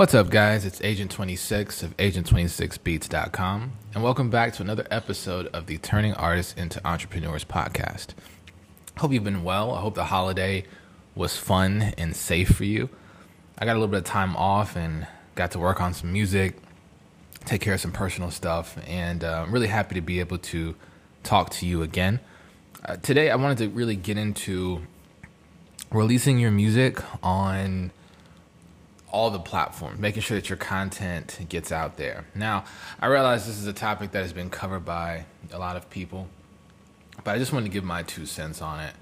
What's up, guys? It's Agent 26 of Agent26Beats.com, and welcome back to another episode of the Turning Artists into Entrepreneurs podcast. Hope you've been well. I hope the holiday was fun and safe for you. I got a little bit of time off and got to work on some music, take care of some personal stuff, and uh, I'm really happy to be able to talk to you again. Uh, today, I wanted to really get into releasing your music on all the platforms, making sure that your content gets out there. Now, I realize this is a topic that has been covered by a lot of people, but I just wanted to give my two cents on it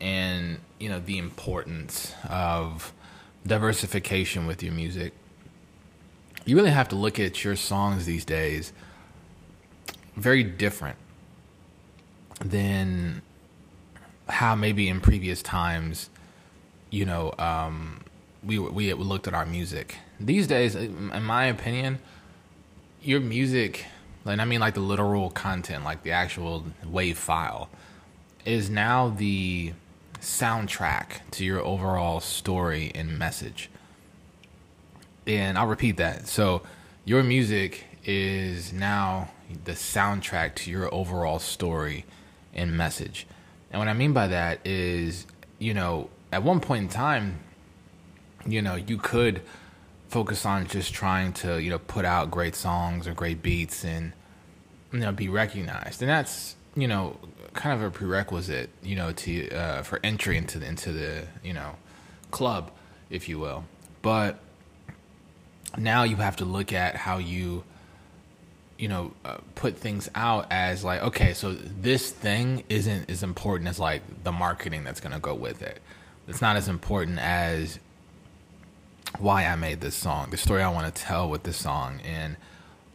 and, you know, the importance of diversification with your music. You really have to look at your songs these days very different than how maybe in previous times, you know, um, we we looked at our music. These days, in my opinion, your music, and I mean like the literal content, like the actual wave file, is now the soundtrack to your overall story and message. And I'll repeat that. So, your music is now the soundtrack to your overall story and message. And what I mean by that is, you know, at one point in time, you know, you could focus on just trying to, you know, put out great songs or great beats and, you know, be recognized. And that's, you know, kind of a prerequisite, you know, to uh, for entry into the into the, you know, club, if you will. But now you have to look at how you you know uh, put things out as like okay so this thing isn't as important as like the marketing that's going to go with it it's not as important as why I made this song, the story I want to tell with this song, and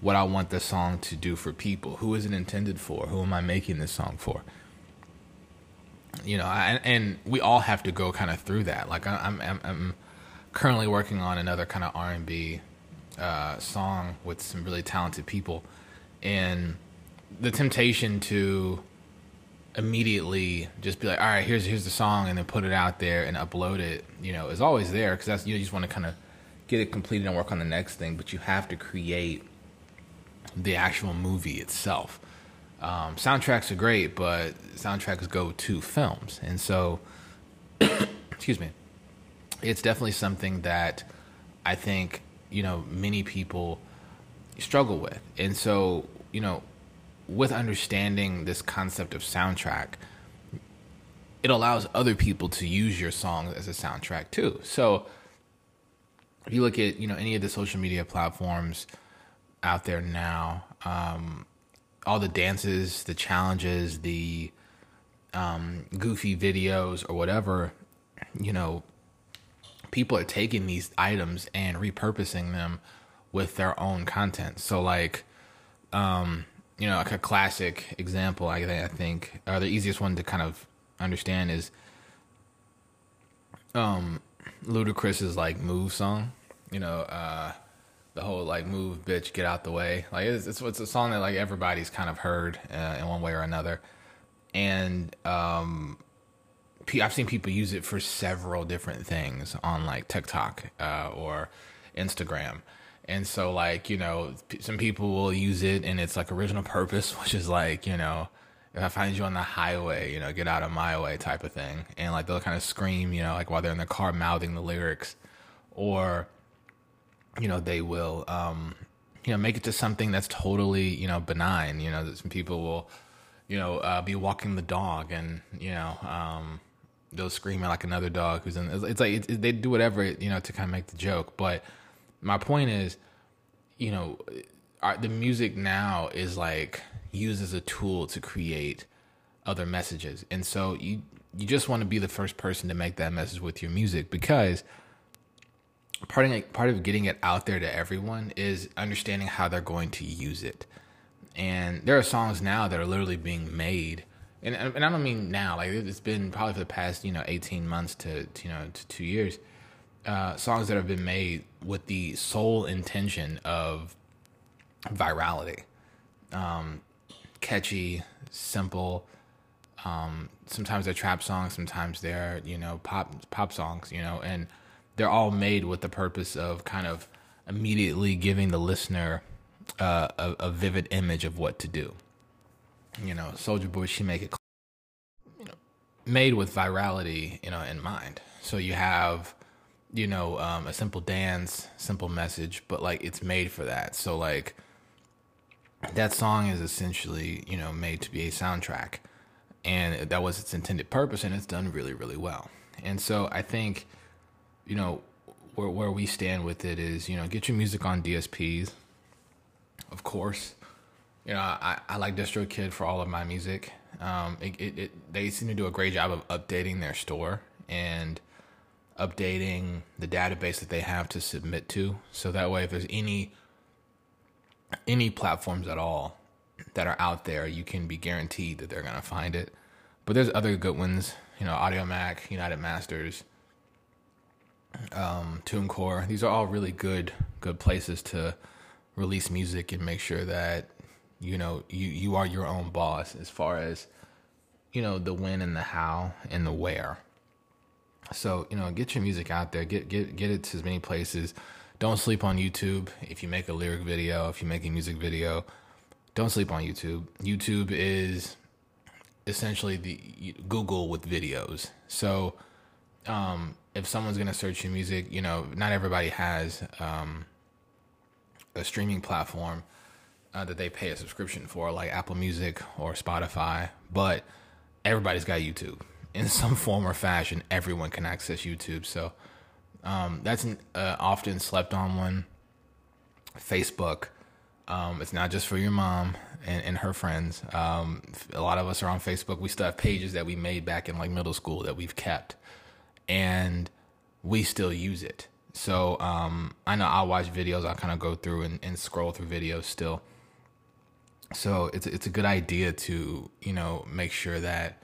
what I want this song to do for people. Who is it intended for? Who am I making this song for? You know, I, and we all have to go kind of through that. Like I'm, I'm, I'm currently working on another kind of R and B uh, song with some really talented people, and the temptation to immediately just be like, all right, here's here's the song, and then put it out there and upload it. You know, is always there because that's you, know, you just want to kind of get it completed and work on the next thing. But you have to create the actual movie itself. Um, soundtracks are great, but soundtracks go to films, and so excuse me, it's definitely something that I think you know many people struggle with, and so you know with understanding this concept of soundtrack, it allows other people to use your songs as a soundtrack too. So if you look at you know any of the social media platforms out there now, um, all the dances, the challenges, the um, goofy videos or whatever, you know, people are taking these items and repurposing them with their own content. So like, um, you know, like a classic example, I, I think, or the easiest one to kind of understand is um Ludacris's like "Move" song. You know, uh, the whole like "Move, bitch, get out the way." Like it's it's, it's a song that like everybody's kind of heard uh, in one way or another, and um, I've seen people use it for several different things on like TikTok uh, or Instagram. And so, like, you know, some people will use it in its like original purpose, which is like, you know, if I find you on the highway, you know, get out of my way type of thing. And like they'll kind of scream, you know, like while they're in their car mouthing the lyrics. Or, you know, they will, um, you know, make it to something that's totally, you know, benign. You know, that some people will, you know, uh, be walking the dog and, you know, um, they'll scream at like another dog who's in, it's like, it, they do whatever, you know, to kind of make the joke. But, my point is, you know, the music now is like used as a tool to create other messages, and so you you just want to be the first person to make that message with your music because part of part of getting it out there to everyone is understanding how they're going to use it. And there are songs now that are literally being made, and and I don't mean now, like it's been probably for the past you know eighteen months to, to you know to two years uh, songs that have been made with the sole intention of virality. Um, catchy, simple. Um, sometimes they're trap songs, sometimes they're you know pop pop songs, you know, and they're all made with the purpose of kind of immediately giving the listener uh, a, a vivid image of what to do. You know, Soulja Boy, she make it, you know, made with virality, you know, in mind. So you have, you know, um, a simple dance, simple message, but like it's made for that. So like that song is essentially, you know, made to be a soundtrack, and that was its intended purpose, and it's done really, really well. And so I think, you know, where where we stand with it is, you know, get your music on DSPs of course. You know, I, I like DistroKid for all of my music. Um, it, it, it, they seem to do a great job of updating their store and updating the database that they have to submit to. So that way, if there's any any platforms at all that are out there, you can be guaranteed that they're gonna find it. But there's other good ones, you know, Audiomack, United Masters, um, TuneCore. These are all really good good places to release music and make sure that you know you you are your own boss as far as you know the when and the how and the where so you know get your music out there. Get get get it to as many places. Don't sleep on youtube if you make a lyric video if you make a music video. Don't sleep on youtube. Youtube is essentially the google with videos. So um, if someone's to search your music you know not everybody has um, a streaming platform uh, that they pay a subscription for, like Apple Music or Spotify. But everybody's got YouTube in some form or fashion. Everyone can access YouTube, so um, that's an uh, often slept on one. Facebook. Um, it's not just for your mom and, and her friends. Um, a lot of us are on Facebook. We still have pages that we made back in like middle school that we've kept, and we still use it. So um, I know I'll watch videos. I'll kind of go through and, and scroll through videos still. So it's it's a good idea to you know make sure that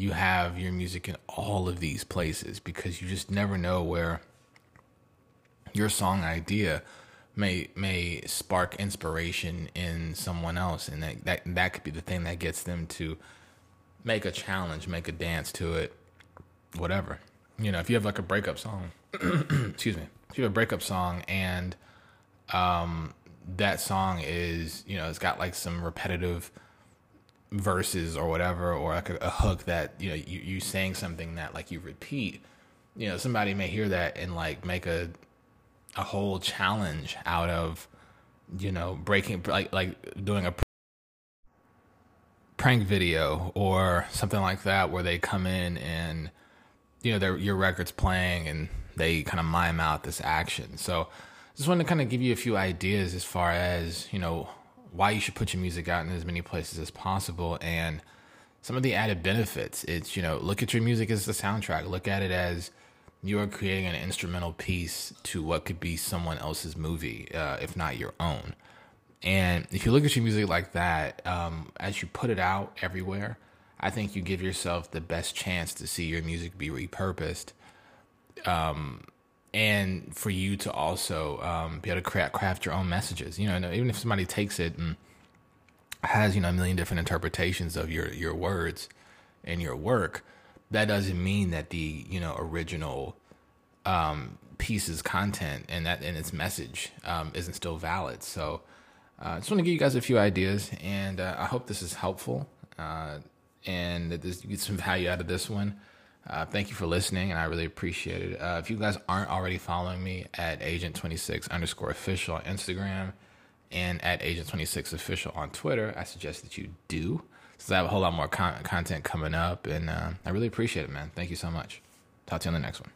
you have your music in all of these places because you just never know where your song idea may may spark inspiration in someone else. And that, that that could be the thing that gets them to make a challenge make a dance to it whatever. You know if you have like a breakup song excuse me, if you have a breakup song and um, that song is, you know, it's got like some repetitive verses or whatever, or like a, a hook that, you know, you, you saying something that like you repeat, you know, somebody may hear that and like make a, a whole challenge out of, you know, breaking, like, like doing a prank video or something like that where they come in and, you know, their, your record's playing and they kind of mime out this action. So just want to kind of give you a few ideas as far as, you know, why you should put your music out in as many places as possible and some of the added benefits. It's, you know, look at your music as the soundtrack. Look at it as you are creating an instrumental piece to what could be someone else's movie, uh, if not your own. And if you look at your music like that, um, as you put it out everywhere, I think you give yourself the best chance to see your music be repurposed um, and for you to also um, be able to craft, craft your own messages. You know, even if somebody takes it and has you know a million different interpretations of your your words and your work, that doesn't mean that the you know original um, piece's content and that and its message um, isn't still valid. So. I uh, just want to give you guys a few ideas, and uh, I hope this is helpful, uh, and that this, you get some value out of this one. Uh, thank you for listening, and I really appreciate it. Uh, if you guys aren't already following me at Agent26 underscore official on Instagram and at Agent26 official on Twitter, I suggest that you do. So I have a whole lot more con- content coming up, and uh, I really appreciate it, man. Thank you so much. Talk to you on the next one.